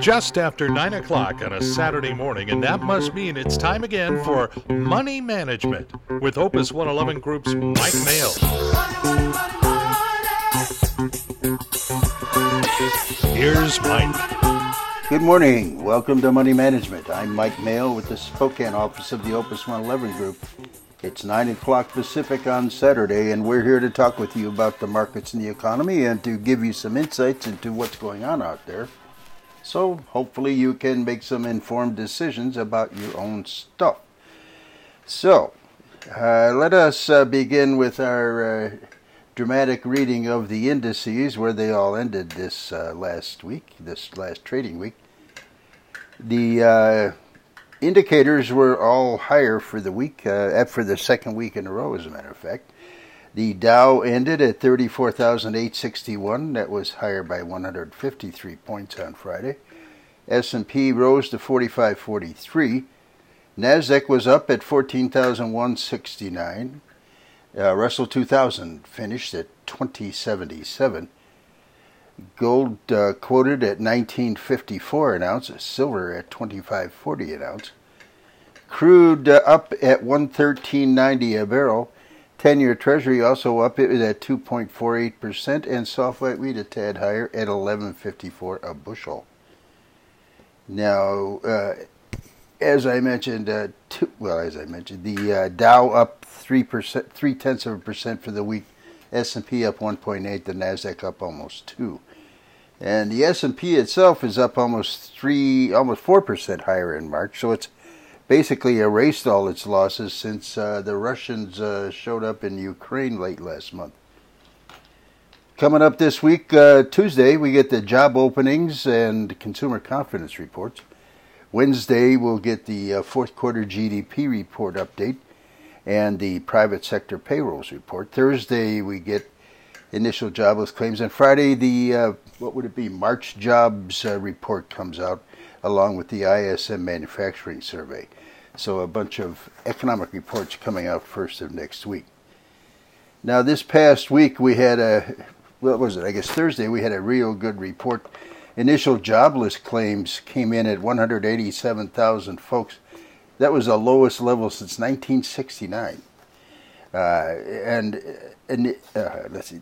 Just after 9 o'clock on a Saturday morning, and that must mean it's time again for Money Management with Opus 111 Group's Mike Mail. Here's Mike. Good morning. Welcome to Money Management. I'm Mike Mail with the Spokane office of the Opus 111 Group. It's 9 o'clock Pacific on Saturday, and we're here to talk with you about the markets and the economy and to give you some insights into what's going on out there. So, hopefully, you can make some informed decisions about your own stuff. So, uh, let us uh, begin with our uh, dramatic reading of the indices where they all ended this uh, last week, this last trading week. The uh, indicators were all higher for the week, uh, for the second week in a row, as a matter of fact. The Dow ended at 34,861. That was higher by 153 points on Friday. S&P rose to 4543. Nasdaq was up at 14,169. Uh, Russell 2000 finished at 2077. Gold uh, quoted at 1954 an ounce, silver at 2540 an ounce. Crude uh, up at 113.90 a barrel. 10-year Treasury also up at 2.48% and soft white wheat a tad higher at 11.54 a bushel. Now, uh, as I mentioned, uh, two, well, as I mentioned, the uh, Dow up three percent, three tenths of a percent for the week. S and P up 1.8, the Nasdaq up almost two, and the S and P itself is up almost three, almost four percent higher in March. So it's basically erased all its losses since uh, the Russians uh, showed up in Ukraine late last month. Coming up this week, uh, Tuesday, we get the job openings and consumer confidence reports. Wednesday, we'll get the uh, fourth quarter GDP report update and the private sector payrolls report. Thursday, we get initial jobless claims. And Friday, the, uh, what would it be, March jobs uh, report comes out along with the ISM manufacturing survey. So a bunch of economic reports coming out first of next week. Now, this past week, we had a, what was it, I guess Thursday, we had a real good report Initial jobless claims came in at 187,000 folks. That was the lowest level since 1969. Uh, and and uh, let's see,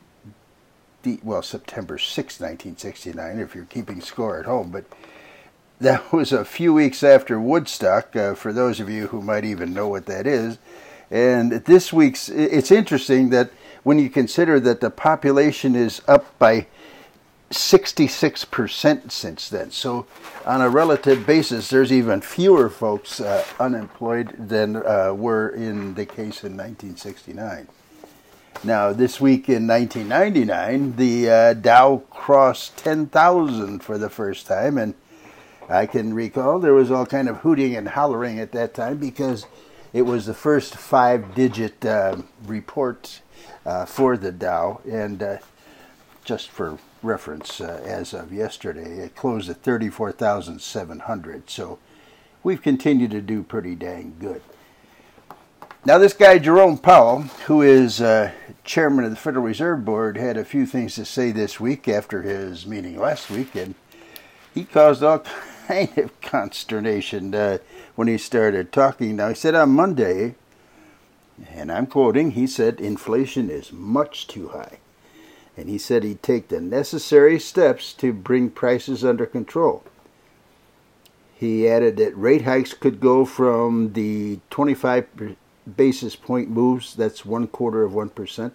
the, well, September 6, 1969, if you're keeping score at home. But that was a few weeks after Woodstock, uh, for those of you who might even know what that is. And this week's, it's interesting that when you consider that the population is up by 66% since then. So, on a relative basis, there's even fewer folks uh, unemployed than uh, were in the case in 1969. Now, this week in 1999, the uh, Dow crossed 10,000 for the first time, and I can recall there was all kind of hooting and hollering at that time because it was the first five-digit uh, report uh, for the Dow, and uh, just for reference, uh, as of yesterday, it closed at 34,700. So we've continued to do pretty dang good. Now, this guy, Jerome Powell, who is uh, chairman of the Federal Reserve Board, had a few things to say this week after his meeting last week, and he caused all kind of consternation uh, when he started talking. Now, he said on Monday, and I'm quoting, he said, inflation is much too high and he said he'd take the necessary steps to bring prices under control. He added that rate hikes could go from the 25 basis point moves, that's one quarter of 1%,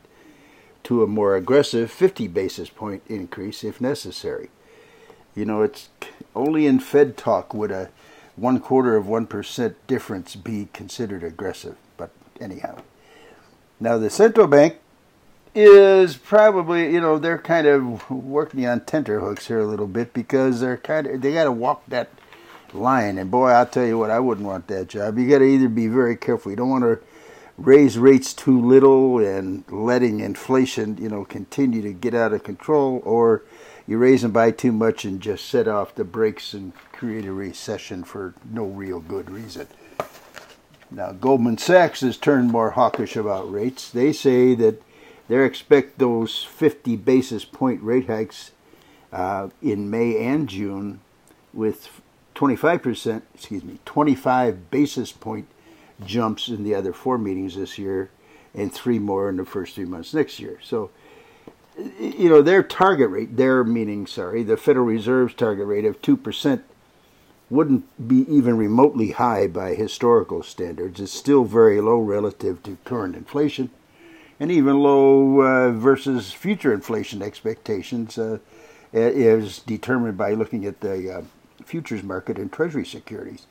to a more aggressive 50 basis point increase if necessary. You know, it's only in Fed talk would a one quarter of 1% difference be considered aggressive. But anyhow. Now, the central bank is probably you know they're kind of working on tenterhooks here a little bit because they're kind of they got to walk that line and boy I'll tell you what I wouldn't want that job you got to either be very careful you don't want to raise rates too little and letting inflation you know continue to get out of control or you raise them by too much and just set off the brakes and create a recession for no real good reason now Goldman Sachs has turned more hawkish about rates they say that they expect those 50 basis point rate hikes uh, in May and June with 25%, excuse me, 25 basis point jumps in the other four meetings this year and three more in the first three months next year. So, you know, their target rate, their meaning, sorry, the Federal Reserve's target rate of 2% wouldn't be even remotely high by historical standards. It's still very low relative to current inflation and even low uh, versus future inflation expectations uh, is determined by looking at the uh, futures market and treasury securities.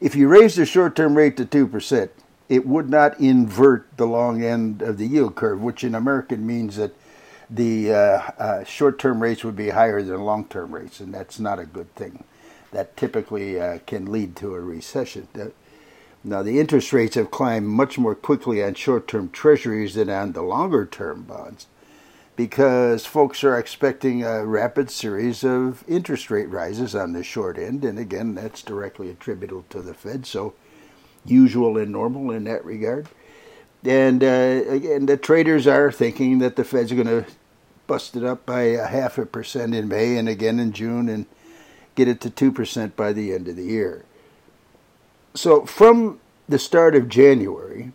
If you raise the short term rate to 2%, it would not invert the long end of the yield curve, which in American means that the uh, uh, short term rates would be higher than long term rates, and that's not a good thing. That typically uh, can lead to a recession. Now, the interest rates have climbed much more quickly on short term treasuries than on the longer term bonds because folks are expecting a rapid series of interest rate rises on the short end. And again, that's directly attributable to the Fed. So, usual and normal in that regard. And uh, again, the traders are thinking that the Fed's going to bust it up by a half a percent in May and again in June and get it to 2% by the end of the year. So from the start of January,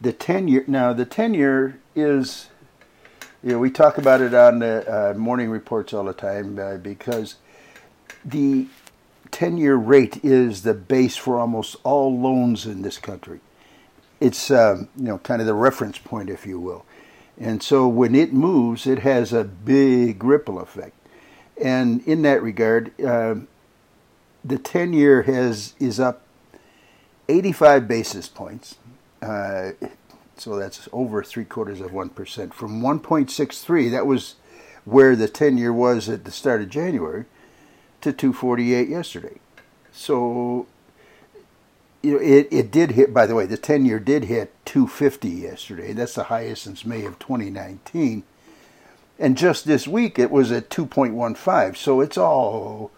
the 10 year, now the 10 year is, you know, we talk about it on the uh, morning reports all the time uh, because the 10 year rate is the base for almost all loans in this country. It's, um, you know, kind of the reference point, if you will. And so when it moves, it has a big ripple effect. And in that regard, uh, the 10 year has is up 85 basis points. Uh, so that's over three quarters of 1%. From 1.63, that was where the 10 year was at the start of January, to 248 yesterday. So, you know, it, it did hit, by the way, the 10 year did hit 250 yesterday. That's the highest since May of 2019. And just this week it was at 2.15. So it's all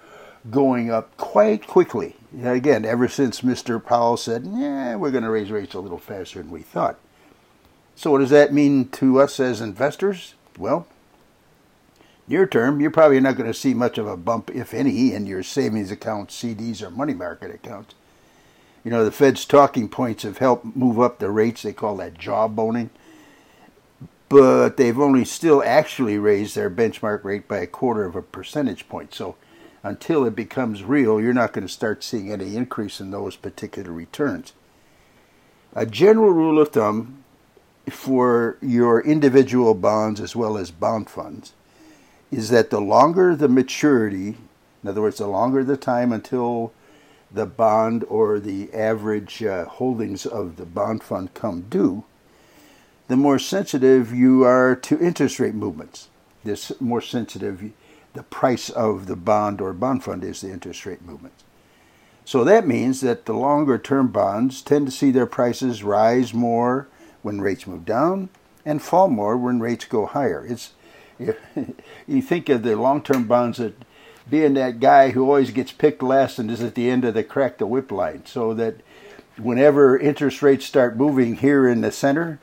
going up quite quickly. Again, ever since Mr. Powell said, yeah, we're going to raise rates a little faster than we thought. So, what does that mean to us as investors? Well, near term, you're probably not going to see much of a bump, if any, in your savings accounts, CDs, or money market accounts. You know, the Fed's talking points have helped move up the rates. They call that jawboning. But they've only still actually raised their benchmark rate by a quarter of a percentage point. So, until it becomes real, you're not going to start seeing any increase in those particular returns. A general rule of thumb for your individual bonds as well as bond funds is that the longer the maturity, in other words, the longer the time until the bond or the average uh, holdings of the bond fund come due, the more sensitive you are to interest rate movements. This more sensitive the price of the bond or bond fund is the interest rate movements. So that means that the longer term bonds tend to see their prices rise more when rates move down and fall more when rates go higher. It's you think of the long term bonds that being that guy who always gets picked last and is at the end of the crack the whip line, so that whenever interest rates start moving here in the center,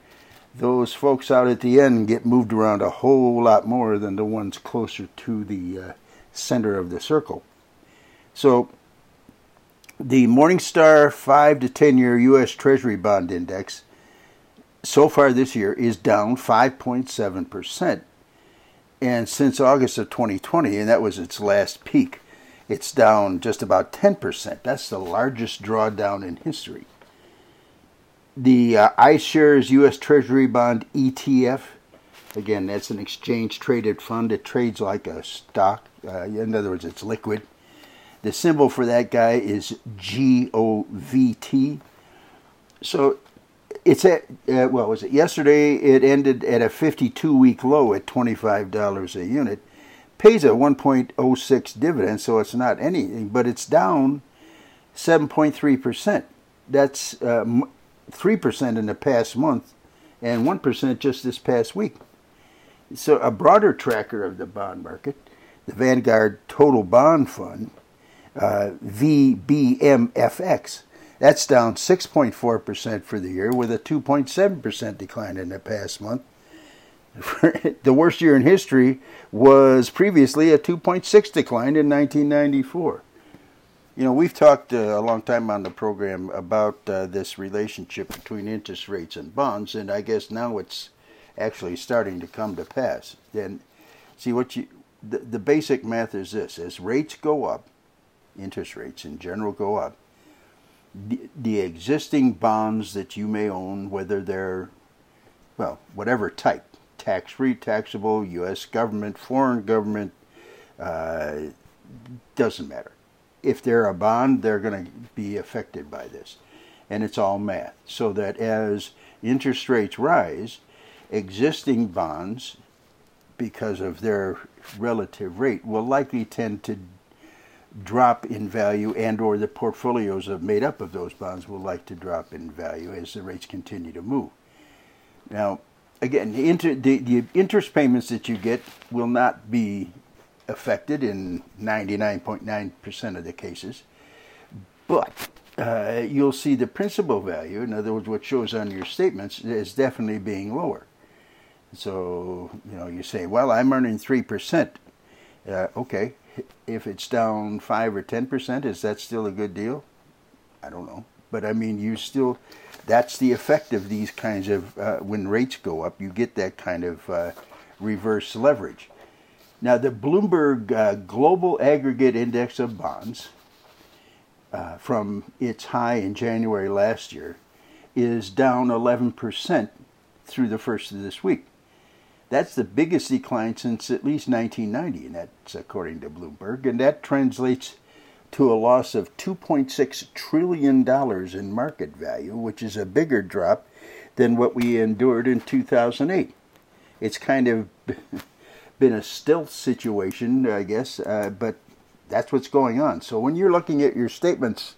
those folks out at the end get moved around a whole lot more than the ones closer to the uh, center of the circle. So, the Morningstar 5 to 10 year U.S. Treasury bond index so far this year is down 5.7%. And since August of 2020, and that was its last peak, it's down just about 10%. That's the largest drawdown in history the uh, iShares U.S. Treasury Bond ETF. Again, that's an exchange traded fund. It trades like a stock. Uh, in other words, it's liquid. The symbol for that guy is GOVT. So it's at, uh, what was it? Yesterday it ended at a 52 week low at $25 a unit. Pays a 1.06 dividend, so it's not anything, but it's down 7.3%. That's uh, 3% in the past month and 1% just this past week. So, a broader tracker of the bond market, the Vanguard Total Bond Fund, uh, VBMFX, that's down 6.4% for the year with a 2.7% decline in the past month. the worst year in history was previously a 2.6 decline in 1994. You know, we've talked uh, a long time on the program about uh, this relationship between interest rates and bonds, and I guess now it's actually starting to come to pass. And see what you the, the basic math is this: as rates go up, interest rates in general go up, the, existing bonds that you may own, whether they're well, whatever type, tax-free, taxable, U.S. government, foreign government, uh, doesn't matter if they're a bond, they're going to be affected by this. And it's all math. So that as interest rates rise, existing bonds, because of their relative rate, will likely tend to drop in value and or the portfolios of made up of those bonds will like to drop in value as the rates continue to move. Now, again, the, inter, the, the interest payments that you get will not be affected in 99.9% of the cases. But uh, you'll see the principal value, in other words, what shows on your statements, is definitely being lower. So, you know, you say, well, I'm earning 3%. Uh, okay, if it's down 5 or 10%, is that still a good deal? I don't know. But I mean, you still, that's the effect of these kinds of, uh, when rates go up, you get that kind of uh, reverse leverage. Now, the Bloomberg uh, Global Aggregate Index of Bonds, uh, from its high in January last year, is down 11% through the first of this week. That's the biggest decline since at least 1990, and that's according to Bloomberg, and that translates to a loss of $2.6 trillion in market value, which is a bigger drop than what we endured in 2008. It's kind of been a stealth situation, I guess, uh, but that's what's going on. So when you're looking at your statements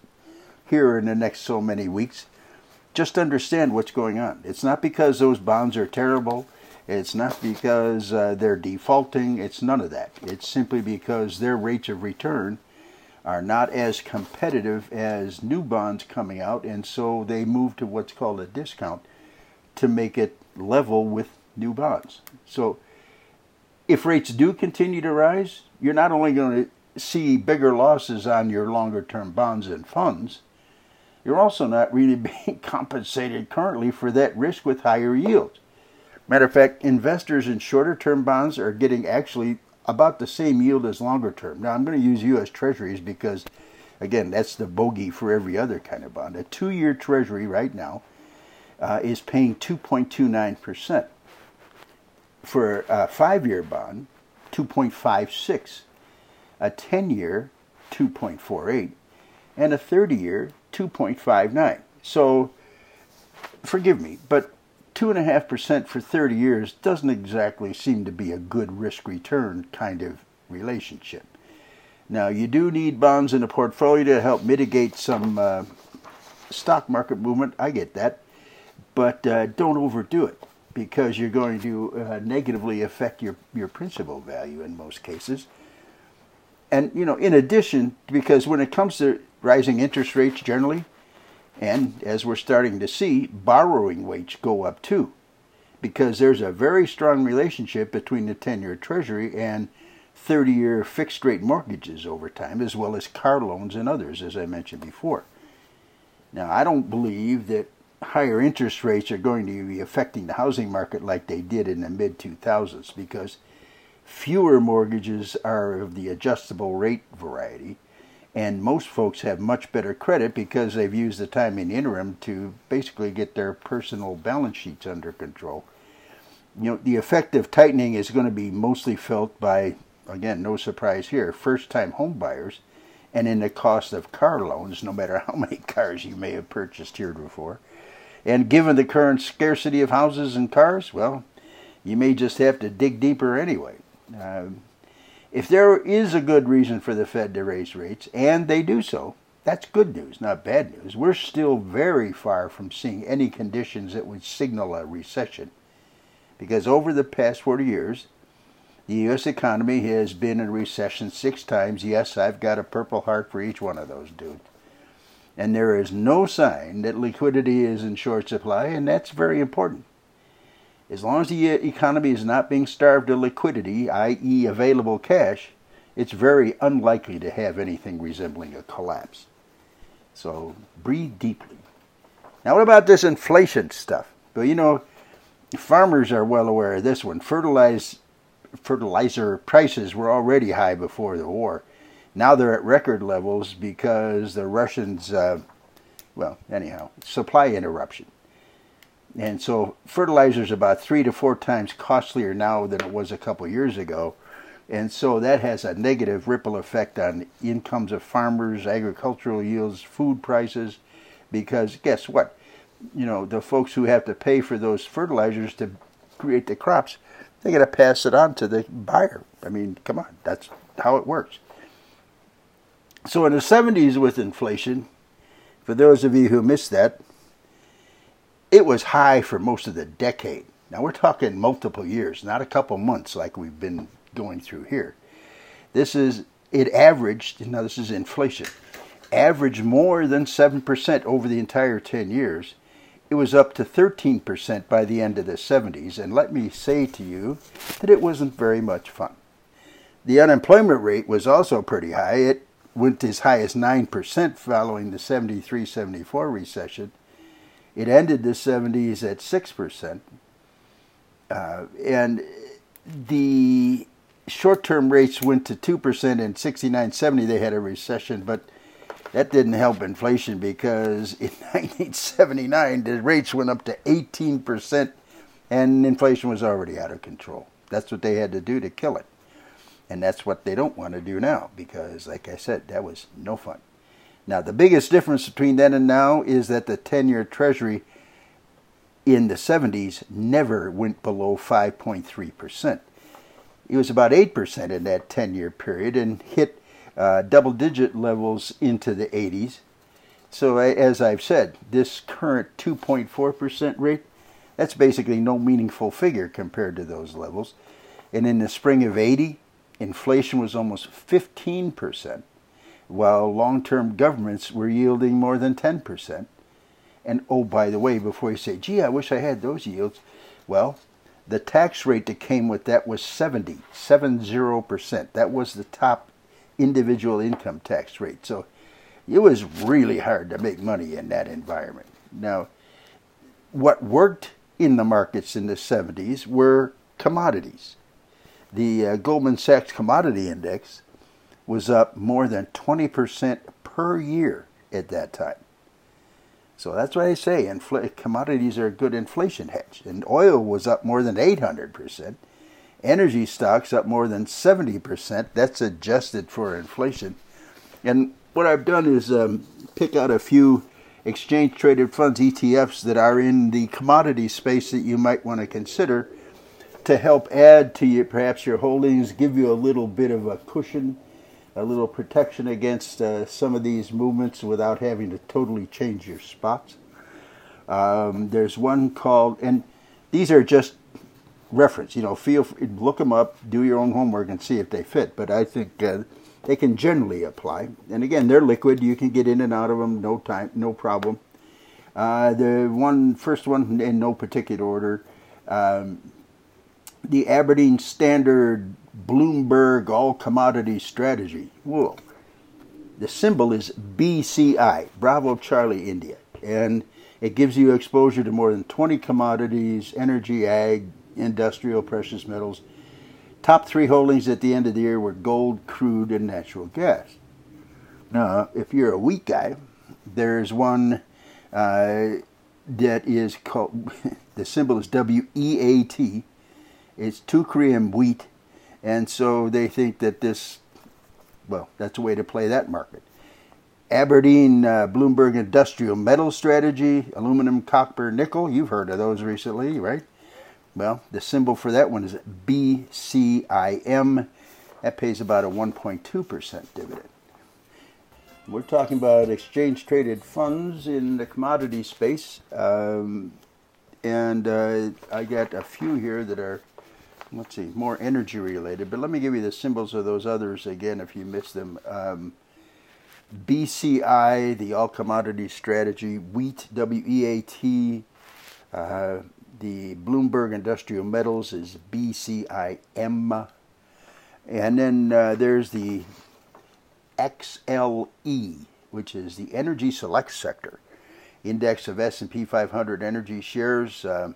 here in the next so many weeks, just understand what's going on. It's not because those bonds are terrible. It's not because uh, they're defaulting. It's none of that. It's simply because their rates of return are not as competitive as new bonds coming out, and so they move to what's called a discount to make it level with new bonds. So if rates do continue to rise, you're not only going to see bigger losses on your longer term bonds and funds, you're also not really being compensated currently for that risk with higher yields. Matter of fact, investors in shorter term bonds are getting actually about the same yield as longer term. Now, I'm going to use U.S. Treasuries because, again, that's the bogey for every other kind of bond. A two year Treasury right now uh, is paying 2.29% for a five year bond, 2.56, a 10 year, 2.48, and a 30 year, 2.59. So, forgive me, but 2.5% for 30 years doesn't exactly seem to be a good risk return kind of relationship. Now, you do need bonds in a portfolio to help mitigate some uh, stock market movement. I get that. But uh, don't overdo it because you're going to uh, negatively affect your, your principal value in most cases. And, you know, in addition, because when it comes to rising interest rates generally, and as we're starting to see, borrowing rates go up too, because there's a very strong relationship between the 10 year Treasury and 30 year fixed rate mortgages over time, as well as car loans and others, as I mentioned before. Now, I don't believe that higher interest rates are going to be affecting the housing market like they did in the mid 2000s because fewer mortgages are of the adjustable rate variety and most folks have much better credit because they've used the time in interim to basically get their personal balance sheets under control. You know, the effect of tightening is going to be mostly felt by, again, no surprise here, first time home buyers and in the cost of car loans, no matter how many cars you may have purchased heretofore. And given the current scarcity of houses and cars, well, you may just have to dig deeper anyway. Uh, if there is a good reason for the Fed to raise rates, and they do so, that's good news, not bad news. We're still very far from seeing any conditions that would signal a recession. Because over the past 40 years, the U.S. economy has been in recession six times. Yes, I've got a Purple Heart for each one of those dudes and there is no sign that liquidity is in short supply, and that's very important. As long as the economy is not being starved of liquidity, i.e., available cash, it's very unlikely to have anything resembling a collapse. So breathe deeply. Now, what about this inflation stuff? Well, you know, farmers are well aware of this one. Fertilize, fertilizer prices were already high before the war. Now they're at record levels because the Russians, uh, well, anyhow, supply interruption. And so fertilizer is about three to four times costlier now than it was a couple years ago. And so that has a negative ripple effect on incomes of farmers, agricultural yields, food prices, because guess what? You know, the folks who have to pay for those fertilizers to create the crops, they got to pass it on to the buyer. I mean, come on, that's how it works. So in the 70s with inflation, for those of you who missed that, it was high for most of the decade. Now we're talking multiple years, not a couple months like we've been going through here. This is, it averaged, now this is inflation, averaged more than 7% over the entire 10 years. It was up to 13% by the end of the 70s, and let me say to you that it wasn't very much fun. The unemployment rate was also pretty high. It went as high as 9% following the 73 74 recession. It ended the 70s at 6%. Uh, and the short term rates went to 2% in 69 70, they had a recession, but that didn't help inflation because in 1979 the rates went up to 18% and inflation was already out of control. That's what they had to do to kill it. And that's what they don't want to do now because, like I said, that was no fun. Now, the biggest difference between then and now is that the 10 year Treasury in the 70s never went below 5.3%. It was about 8% in that 10 year period and hit uh, double digit levels into the 80s. So, as I've said, this current 2.4% rate, that's basically no meaningful figure compared to those levels. And in the spring of 80, inflation was almost 15%, while long term governments were yielding more than 10%. And oh, by the way, before you say, gee, I wish I had those yields, well, the tax rate that came with that was 70, 70%. That was the top individual income tax rate. So it was really hard to make money in that environment. Now, what worked in the markets in the 70s were commodities. The uh, Goldman Sachs Commodity Index was up more than 20% per year at that time. So that's why I say infl- commodities are a good inflation hedge. And oil was up more than 800%. Energy stocks up more than 70%. That's adjusted for inflation. And what I've done is um, pick out a few exchange traded funds, ETFs, that are in the commodity space that you might want to consider to help add to your, perhaps your holdings, give you a little bit of a cushion a little protection against uh, some of these movements without having to totally change your spots. Um, there's one called, and these are just reference. You know, feel look them up, do your own homework, and see if they fit. But I think uh, they can generally apply. And again, they're liquid; you can get in and out of them, no time, no problem. Uh, the one first one in no particular order, um, the Aberdeen Standard Bloomberg All Commodity Strategy. Whoa. The symbol is BCI, Bravo Charlie India, and it gives you exposure to more than 20 commodities, energy, ag, industrial, precious metals. Top three holdings at the end of the year were gold, crude, and natural gas. Now, if you're a wheat guy, there's one uh, that is called, the symbol is WEAT. It's Teucrium wheat and so they think that this, well, that's a way to play that market. Aberdeen uh, Bloomberg Industrial Metal Strategy, aluminum, copper, nickel. You've heard of those recently, right? Well, the symbol for that one is BCIM. That pays about a 1.2% dividend. We're talking about exchange traded funds in the commodity space. Um, and uh, I got a few here that are let's see, more energy related. But let me give you the symbols of those others again if you missed them. Um, BCI, the All Commodity Strategy, Wheat, W E A T, uh, the Bloomberg Industrial Metals is BCIM. And then uh, there's the XLE, which is the Energy Select Sector Index of S&P 500 energy shares. Uh,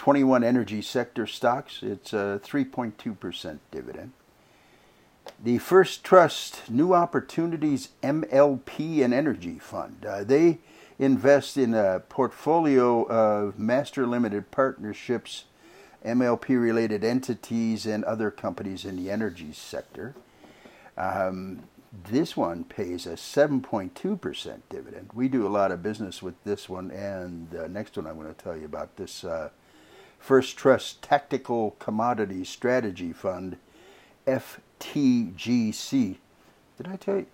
21 energy sector stocks. It's a 3.2% dividend. The First Trust New Opportunities MLP and Energy Fund. Uh, they invest in a portfolio of master limited partnerships, MLP related entities, and other companies in the energy sector. Um, this one pays a 7.2% dividend. We do a lot of business with this one, and the next one I'm going to tell you about this uh, First Trust Tactical Commodity Strategy Fund, FTGC. Did I tell you?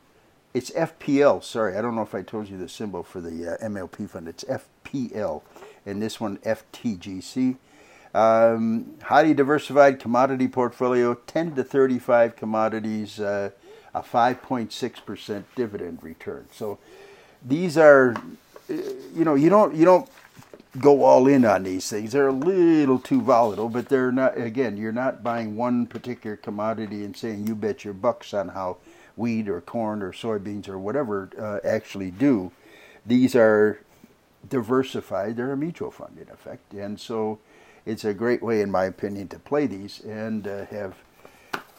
It's FPL. Sorry, I don't know if I told you the symbol for the uh, MLP fund. It's FPL, and this one FTGC. Um, highly diversified commodity portfolio, 10 to 35 commodities, uh, a 5.6% dividend return. So these are, uh, you know, you don't you don't go all in on these things. They're a little too volatile, but they're not. Again, you're not buying one particular commodity and saying you bet your bucks on how wheat or corn or soybeans or whatever uh, actually do. These are diversified. They're a mutual fund in effect, and so it's a great way, in my opinion, to play these and uh, have.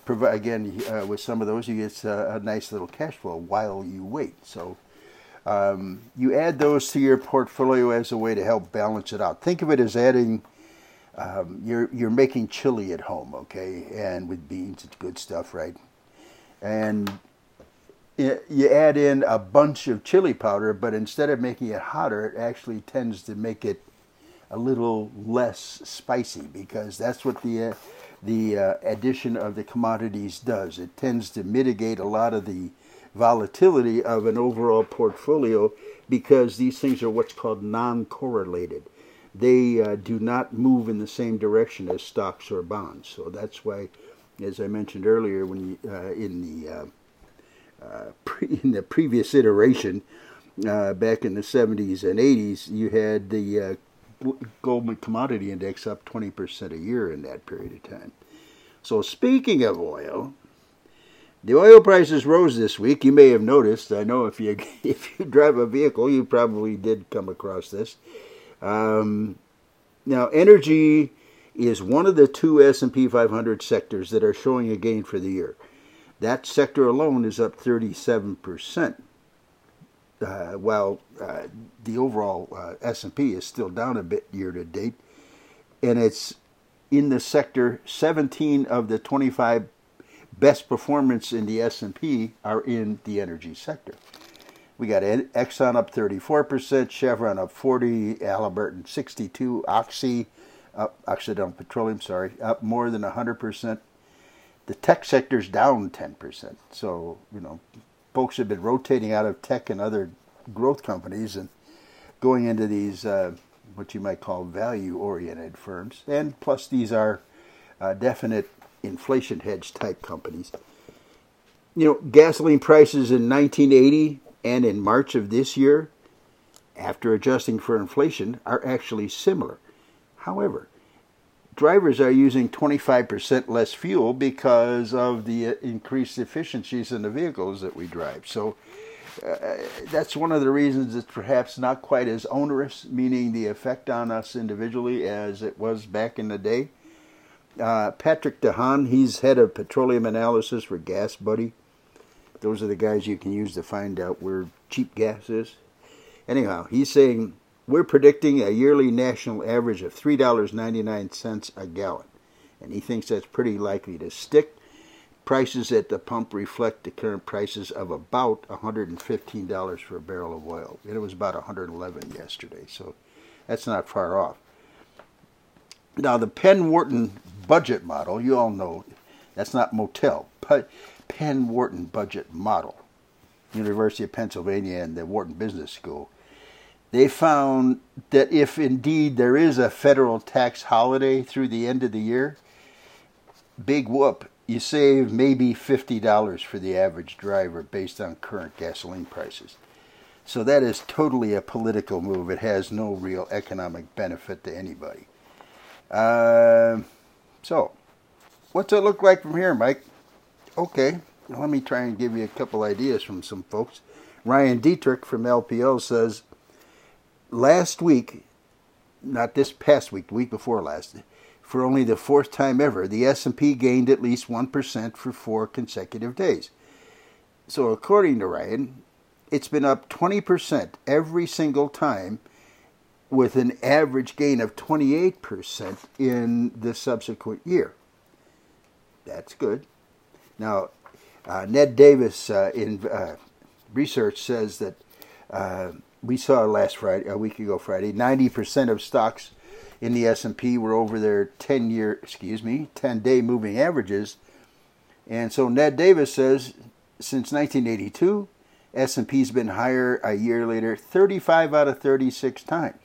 Again, uh, with some of those, you get uh, a nice little cash flow while you wait. So, um, you add those to your portfolio as a way to help balance it out. Think of it as adding. Um, you're you're making chili at home, okay, and with beans, it's good stuff, right? And you add in a bunch of chili powder, but instead of making it hotter, it actually tends to make it a little less spicy because that's what the uh, the uh, addition of the commodities does. It tends to mitigate a lot of the volatility of an overall portfolio because these things are what's called non-correlated. They uh, do not move in the same direction as stocks or bonds. So that's why, as I mentioned earlier, when you, uh, in the uh, uh, pre, in the previous iteration, uh, back in the 70s and 80s, you had the uh, Goldman Commodity Index up 20% a year in that period of time. So, speaking of oil, the oil prices rose this week. You may have noticed. I know if you if you drive a vehicle, you probably did come across this. Um, now, energy is one of the two S&P 500 sectors that are showing a gain for the year. That sector alone is up 37%, uh, while uh, the overall uh, S&P is still down a bit year to date. And it's in the sector, 17 of the 25 best performance in the S&P are in the energy sector. We got Exxon up 34%, Chevron up 40, Halliburton 62, Oxy, uh, Occidental Petroleum, sorry, up more than 100%, the tech sector's down 10%. So, you know, folks have been rotating out of tech and other growth companies and going into these, uh, what you might call value oriented firms. And plus, these are uh, definite inflation hedge type companies. You know, gasoline prices in 1980 and in March of this year, after adjusting for inflation, are actually similar. However, drivers are using 25% less fuel because of the uh, increased efficiencies in the vehicles that we drive. So uh, that's one of the reasons it's perhaps not quite as onerous, meaning the effect on us individually as it was back in the day. Uh, Patrick DeHaan, he's head of petroleum analysis for Gas Buddy. Those are the guys you can use to find out where cheap gas is. Anyhow, he's saying we're predicting a yearly national average of $3.99 a gallon, and he thinks that's pretty likely to stick. Prices at the pump reflect the current prices of about $115 for a barrel of oil. It was about 111 yesterday, so that's not far off. Now, the Penn Wharton budget model, you all know that's not Motel, but Penn Wharton budget model, University of Pennsylvania and the Wharton Business School they found that if indeed there is a federal tax holiday through the end of the year, big whoop, you save maybe $50 for the average driver based on current gasoline prices. So that is totally a political move. It has no real economic benefit to anybody. Uh, so, what's it look like from here, Mike? Okay, let me try and give you a couple ideas from some folks. Ryan Detrick from LPL says last week, not this past week, the week before last, for only the fourth time ever, the S&P gained at least 1% for four consecutive days. So according to Ryan, it's been up 20% every single time with an average gain of 28% in the subsequent year. That's good. Now, uh, Ned Davis uh, in uh, research says that uh, we saw last Friday, a week ago Friday, 90% of stocks in the S&P were over their 10 year, excuse me, 10 day moving averages. And so Ned Davis says since 1982, S&P's been higher a year later 35 out of 36 times.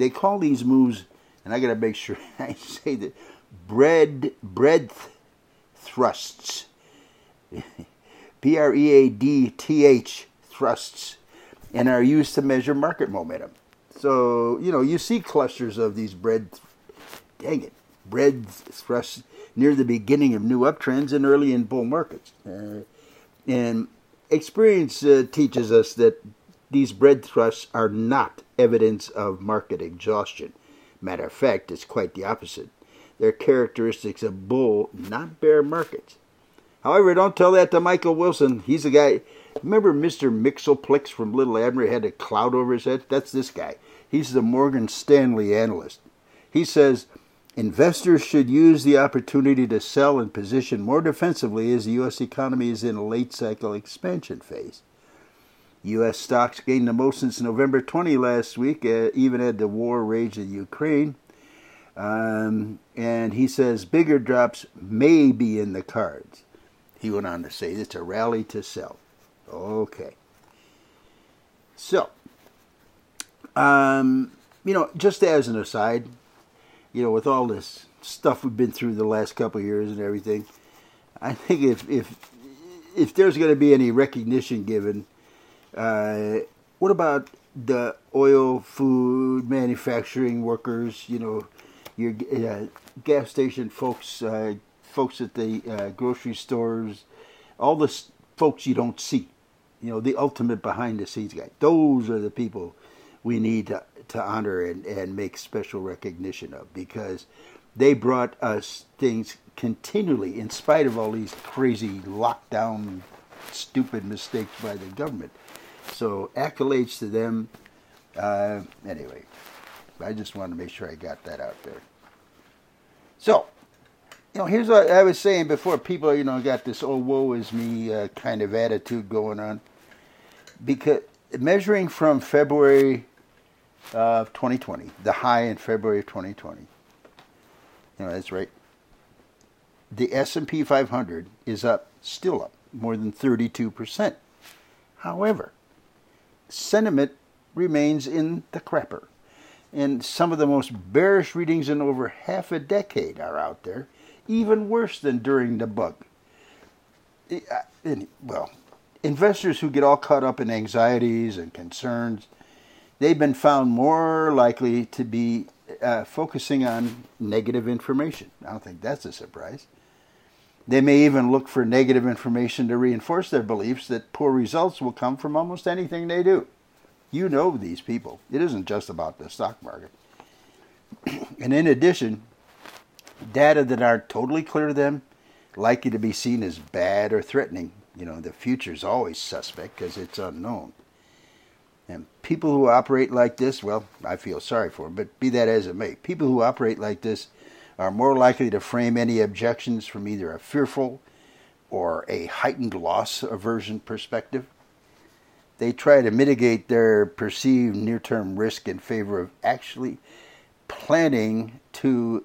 They call these moves and I got to make sure I say that bread breadth thrusts. P R E A D T H thrusts and are used to measure market momentum. So, you know, you see clusters of these bread, dang it, bread thrusts near the beginning of new uptrends and early in bull markets. Uh, and experience uh, teaches us that these bread thrusts are not evidence of market exhaustion. Matter of fact, it's quite the opposite. They're characteristics of bull, not bear markets. However, don't tell that to Michael Wilson. He's the guy. Remember Mr. Mixoplix from Little Admiral had a cloud over his head? That's this guy. He's the Morgan Stanley analyst. He says investors should use the opportunity to sell and position more defensively as the U.S. economy is in a late cycle expansion phase. U.S. stocks gained the most since November 20 last week, uh, even at the war rage in Ukraine. Um, and he says bigger drops may be in the cards. He went on to say it's a rally to sell. Okay. So, um, you know, just as an aside, you know, with all this stuff we've been through the last couple years and everything, I think if if if there's going to be any recognition given, uh, what about the oil, food, manufacturing workers? You know, your uh, gas station folks, uh, folks at the uh, grocery stores, all the folks you don't see. You know, the ultimate behind the scenes guy. Those are the people we need to, to honor and, and make special recognition of because they brought us things continually in spite of all these crazy lockdown stupid mistakes by the government. So accolades to them. Uh, anyway, I just wanted to make sure I got that out there. So, you know, here's what I was saying before. People, you know, got this "oh woe is me" uh, kind of attitude going on because measuring from February of 2020, the high in February of 2020. You know, that's right. The S&P 500 is up, still up, more than 32%. However, sentiment remains in the crapper. And some of the most bearish readings in over half a decade are out there, even worse than during the bug. Well, investors who get all caught up in anxieties and concerns – they've been found more likely to be uh, focusing on negative information. I don't think that's a surprise. They may even look for negative information to reinforce their beliefs that poor results will come from almost anything they do. You know these people. It isn't just about the stock market. and in addition, data that aren't totally clear to them, likely to be seen as bad or threatening. You know, the future is always suspect because it's unknown. And people who operate like this, well, I feel sorry for them, but be that as it may, people who operate like this are more likely to frame any objections from either a fearful or a heightened loss aversion perspective. They try to mitigate their perceived near term risk in favor of actually planning to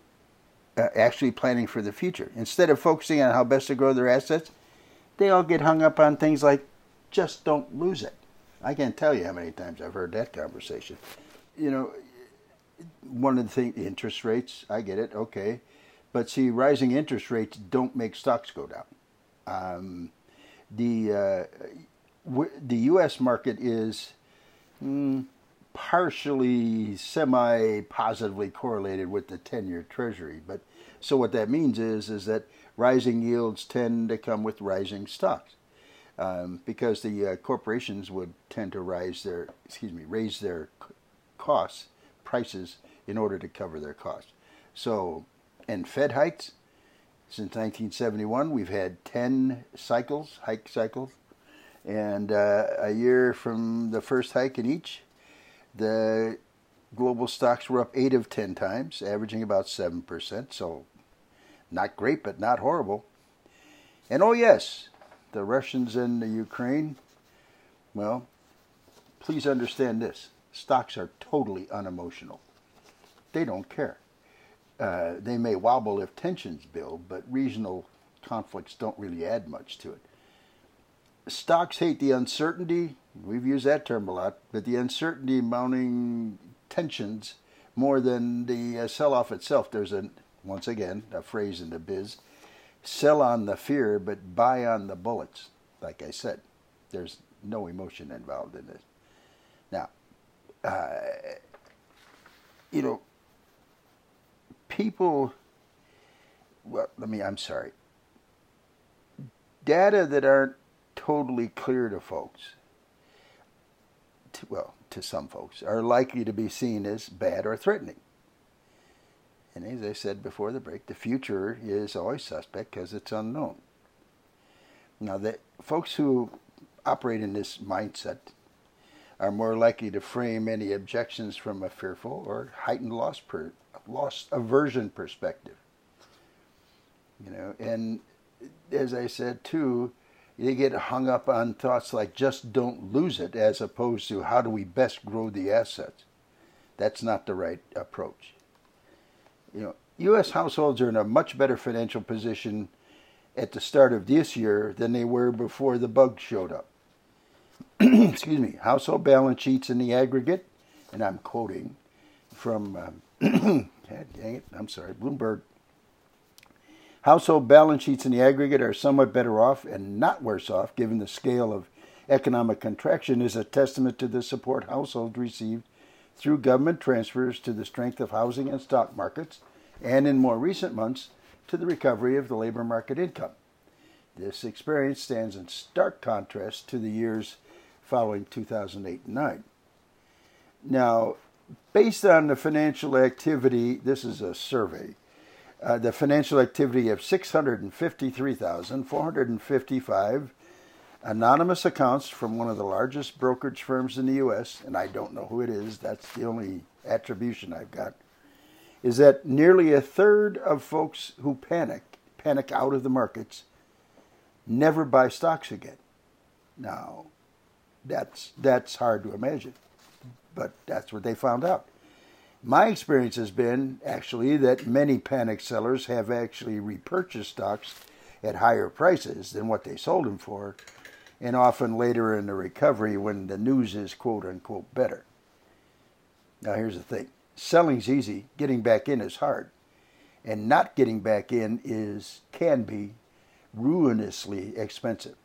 uh, actually planning for the future. Instead of focusing on how best to grow their assets, they all get hung up on things like just don't lose it. I can't tell you how many times I've heard that conversation. You know, one of the things, interest rates, I get it, okay. But see, rising interest rates don't make stocks go down. Um, the uh, w- the U.S. market is mm, partially semi positively correlated with the 10 year treasury. But so what that means is, is that rising yields tend to come with rising stocks. Um, because the uh, corporations would tend to rise their, excuse me, raise their costs, prices in order to cover their costs. So, and Fed hikes, since 1971, we've had 10 cycles, hike cycles, and uh, a year from the first hike in each, the global stocks were up 8 of 10 times, averaging about 7%, so not great, but not horrible. And oh, yes, the Russians and the Ukraine, well, please understand this stocks are totally unemotional. They don't care. Uh, they may wobble if tensions build, but regional conflicts don't really add much to it. Stocks hate the uncertainty. We've used that term a lot, but the uncertainty mounting tensions more than the uh, sell off itself. There's a, once again, a phrase in the biz sell on the fear, but buy on the bullets. Like I said, there's no emotion involved in this. Now, uh, you know, people, well, let me, I'm sorry, data that aren't totally clear to folks, to, well, to some folks, are likely to be seen as bad or threatening. And as I said before the break, the future is always suspect because it's unknown. Now, the folks who operate in this mindset are more likely to frame any objections from a fearful or heightened loss, per, loss aversion perspective. You know, and as I said too, they get hung up on thoughts like just don't lose it as opposed to how do we best grow the assets. That's not the right approach you know, U.S. households are in a much better financial position at the start of this year than they were before the bug showed up. Excuse me. Household balance sheets in the aggregate, and I'm quoting from, um, dang it, I'm sorry, Bloomberg. Household balance sheets in the aggregate are somewhat better off and not worse off given the scale of economic contraction is a testament to the support households received through government transfers to the strength of housing and stock markets, and in more recent months, to the recovery of the labor market income. This experience stands in stark contrast to the years following 2008 and 9. Now, based on the financial activity, this is a survey, uh, the financial activity of 653,455 anonymous accounts from one of the largest brokerage firms in the U.S., and I don't know who it is, that's the only attribution I've got, is that nearly a third of folks who panic, panic out of the markets, never buy stocks again. Now, that's, that's hard to imagine, but that's what they found out. My experience has been actually that many panic sellers have actually repurchased stocks at higher prices than what they sold them for and often later in the recovery when the news is quote unquote better. Now, here's the thing selling's easy, getting back in is hard. And not getting back in is can be ruinously expensive.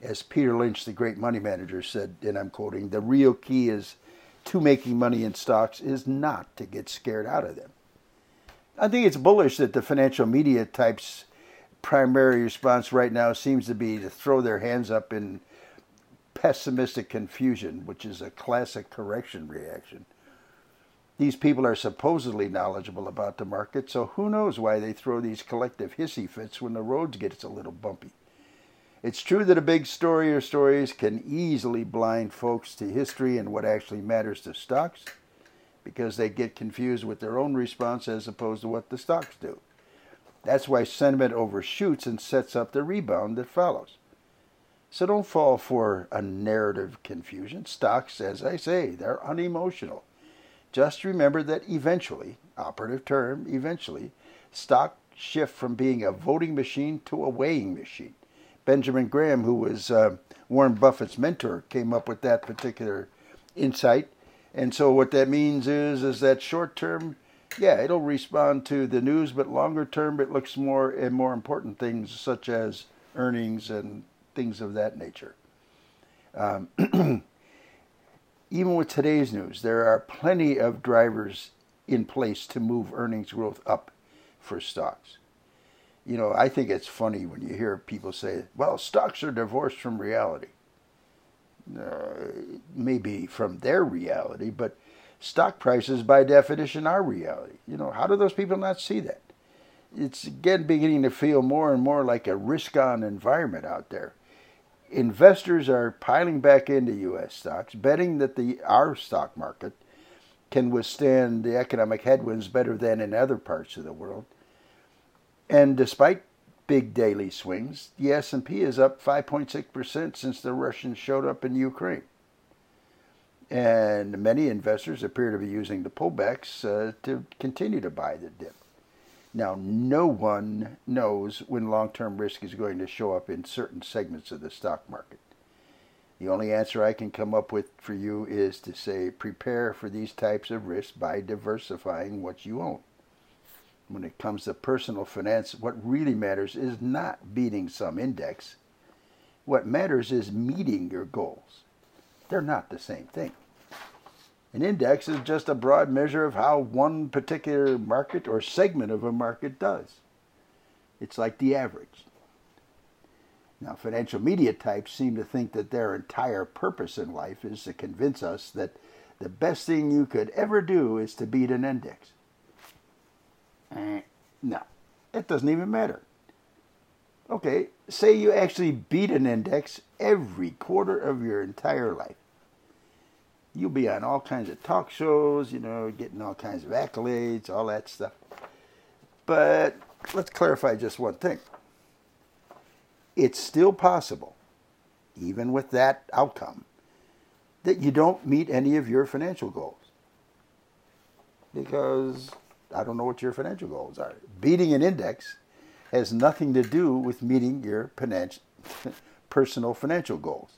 As Peter Lynch, the great money manager, said, and I'm quoting, the real key is to making money in stocks is not to get scared out of them. I think it's bullish that the financial media types primary response right now seems to be to throw their hands up in pessimistic confusion, which is a classic correction reaction. These people are supposedly knowledgeable about the market, so who knows why they throw these collective hissy fits when the roads gets a little bumpy. It's true that a big story or stories can easily blind folks to history and what actually matters to stocks because they get confused with their own response as opposed to what the stocks do. That's why sentiment overshoots and sets up the rebound that follows. So don't fall for a narrative confusion. Stocks, as I say, they're unemotional. Just remember that eventually, operative term, eventually, stock shift from being a voting machine to a weighing machine. Benjamin Graham, who was uh, Warren Buffett's mentor, came up with that particular insight. And so what that means is, is that short term yeah, it'll respond to the news, but longer term, it looks more and more important things such as earnings and things of that nature. Um, even with today's news, there are plenty of drivers in place to move earnings growth up for stocks. You know, I think it's funny when you hear people say, well, stocks are divorced from reality. Uh, maybe from their reality, but stock prices, by definition, are reality. You know, how do those people not see that? It's again beginning to feel more and more like a risk on environment out there investors are piling back into U.S. stocks, betting that the our stock market can withstand the economic headwinds better than in other parts of the world. And despite big daily swings, the S&P is up 5.6% since the Russians showed up in Ukraine. And many investors appear to be using the pullbacks uh, to continue to buy the dip. Now, no one knows when long term risk is going to show up in certain segments of the stock market. The only answer I can come up with for you is to say prepare for these types of risks by diversifying what you own. When it comes to personal finance, what really matters is not beating some index. What matters is meeting your goals. They're not the same thing. An index is just a broad measure of how one particular market or segment of a market does. It's like the average. Now, financial media types seem to think that their entire purpose in life is to convince us that the best thing you could ever do is to beat an index. Eh, no, it doesn't even matter. Okay, say you actually beat an index every quarter of your entire life you'll be on all kinds of talk shows, you know, getting all kinds of accolades, all that stuff. But let's clarify just one thing. It's still possible, even with that outcome, that you don't meet any of your financial goals. Because I don't know what your financial goals are. Beating an index has nothing to do with meeting your personal financial goals.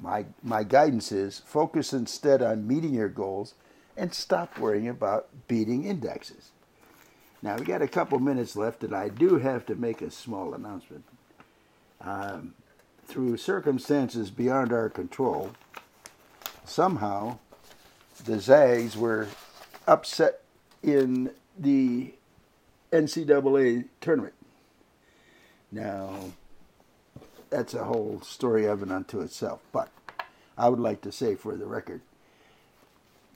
My, my guidance is focus instead on meeting your goals and stop worrying about beating indexes. Now, we got a couple minutes left, and I do have to make a small announcement. Um, through circumstances beyond our control, somehow the Zags were upset in the NCAA tournament. Now, that's a whole story of it unto itself. But I would like to say for the record,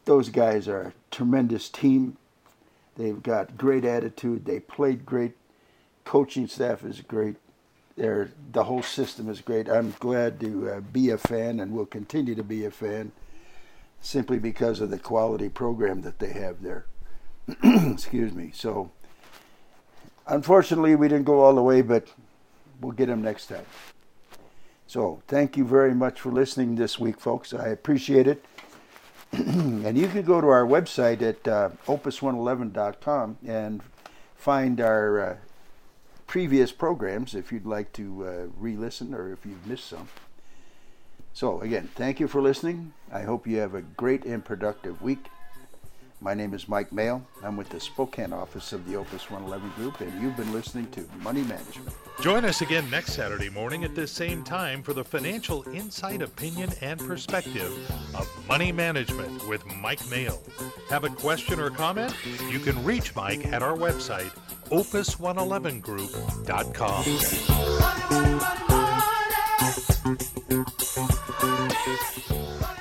those guys are a tremendous team. They've got great attitude. They played great. Coaching staff is great. They're, the whole system is great. I'm glad to uh, be a fan and will continue to be a fan simply because of the quality program that they have there. Excuse me. So, unfortunately, we didn't go all the way, but we'll get them next time. So thank you very much for listening this week, folks. I appreciate it. and you can go to our website at uh, opus111.com and find our uh, previous programs if you'd like to uh, re listen or if you've missed some. So, again, thank you for listening. I hope you have a great and productive week. My name is Mike Mail. I'm with the Spokane office of the Opus 111 Group, and you've been listening to Money Management. Join us again next Saturday morning at this same time for the financial insight, opinion, and perspective of Money Management with Mike Mail. Have a question or comment? You can reach Mike at our website, opus111group.com. Money, money, money,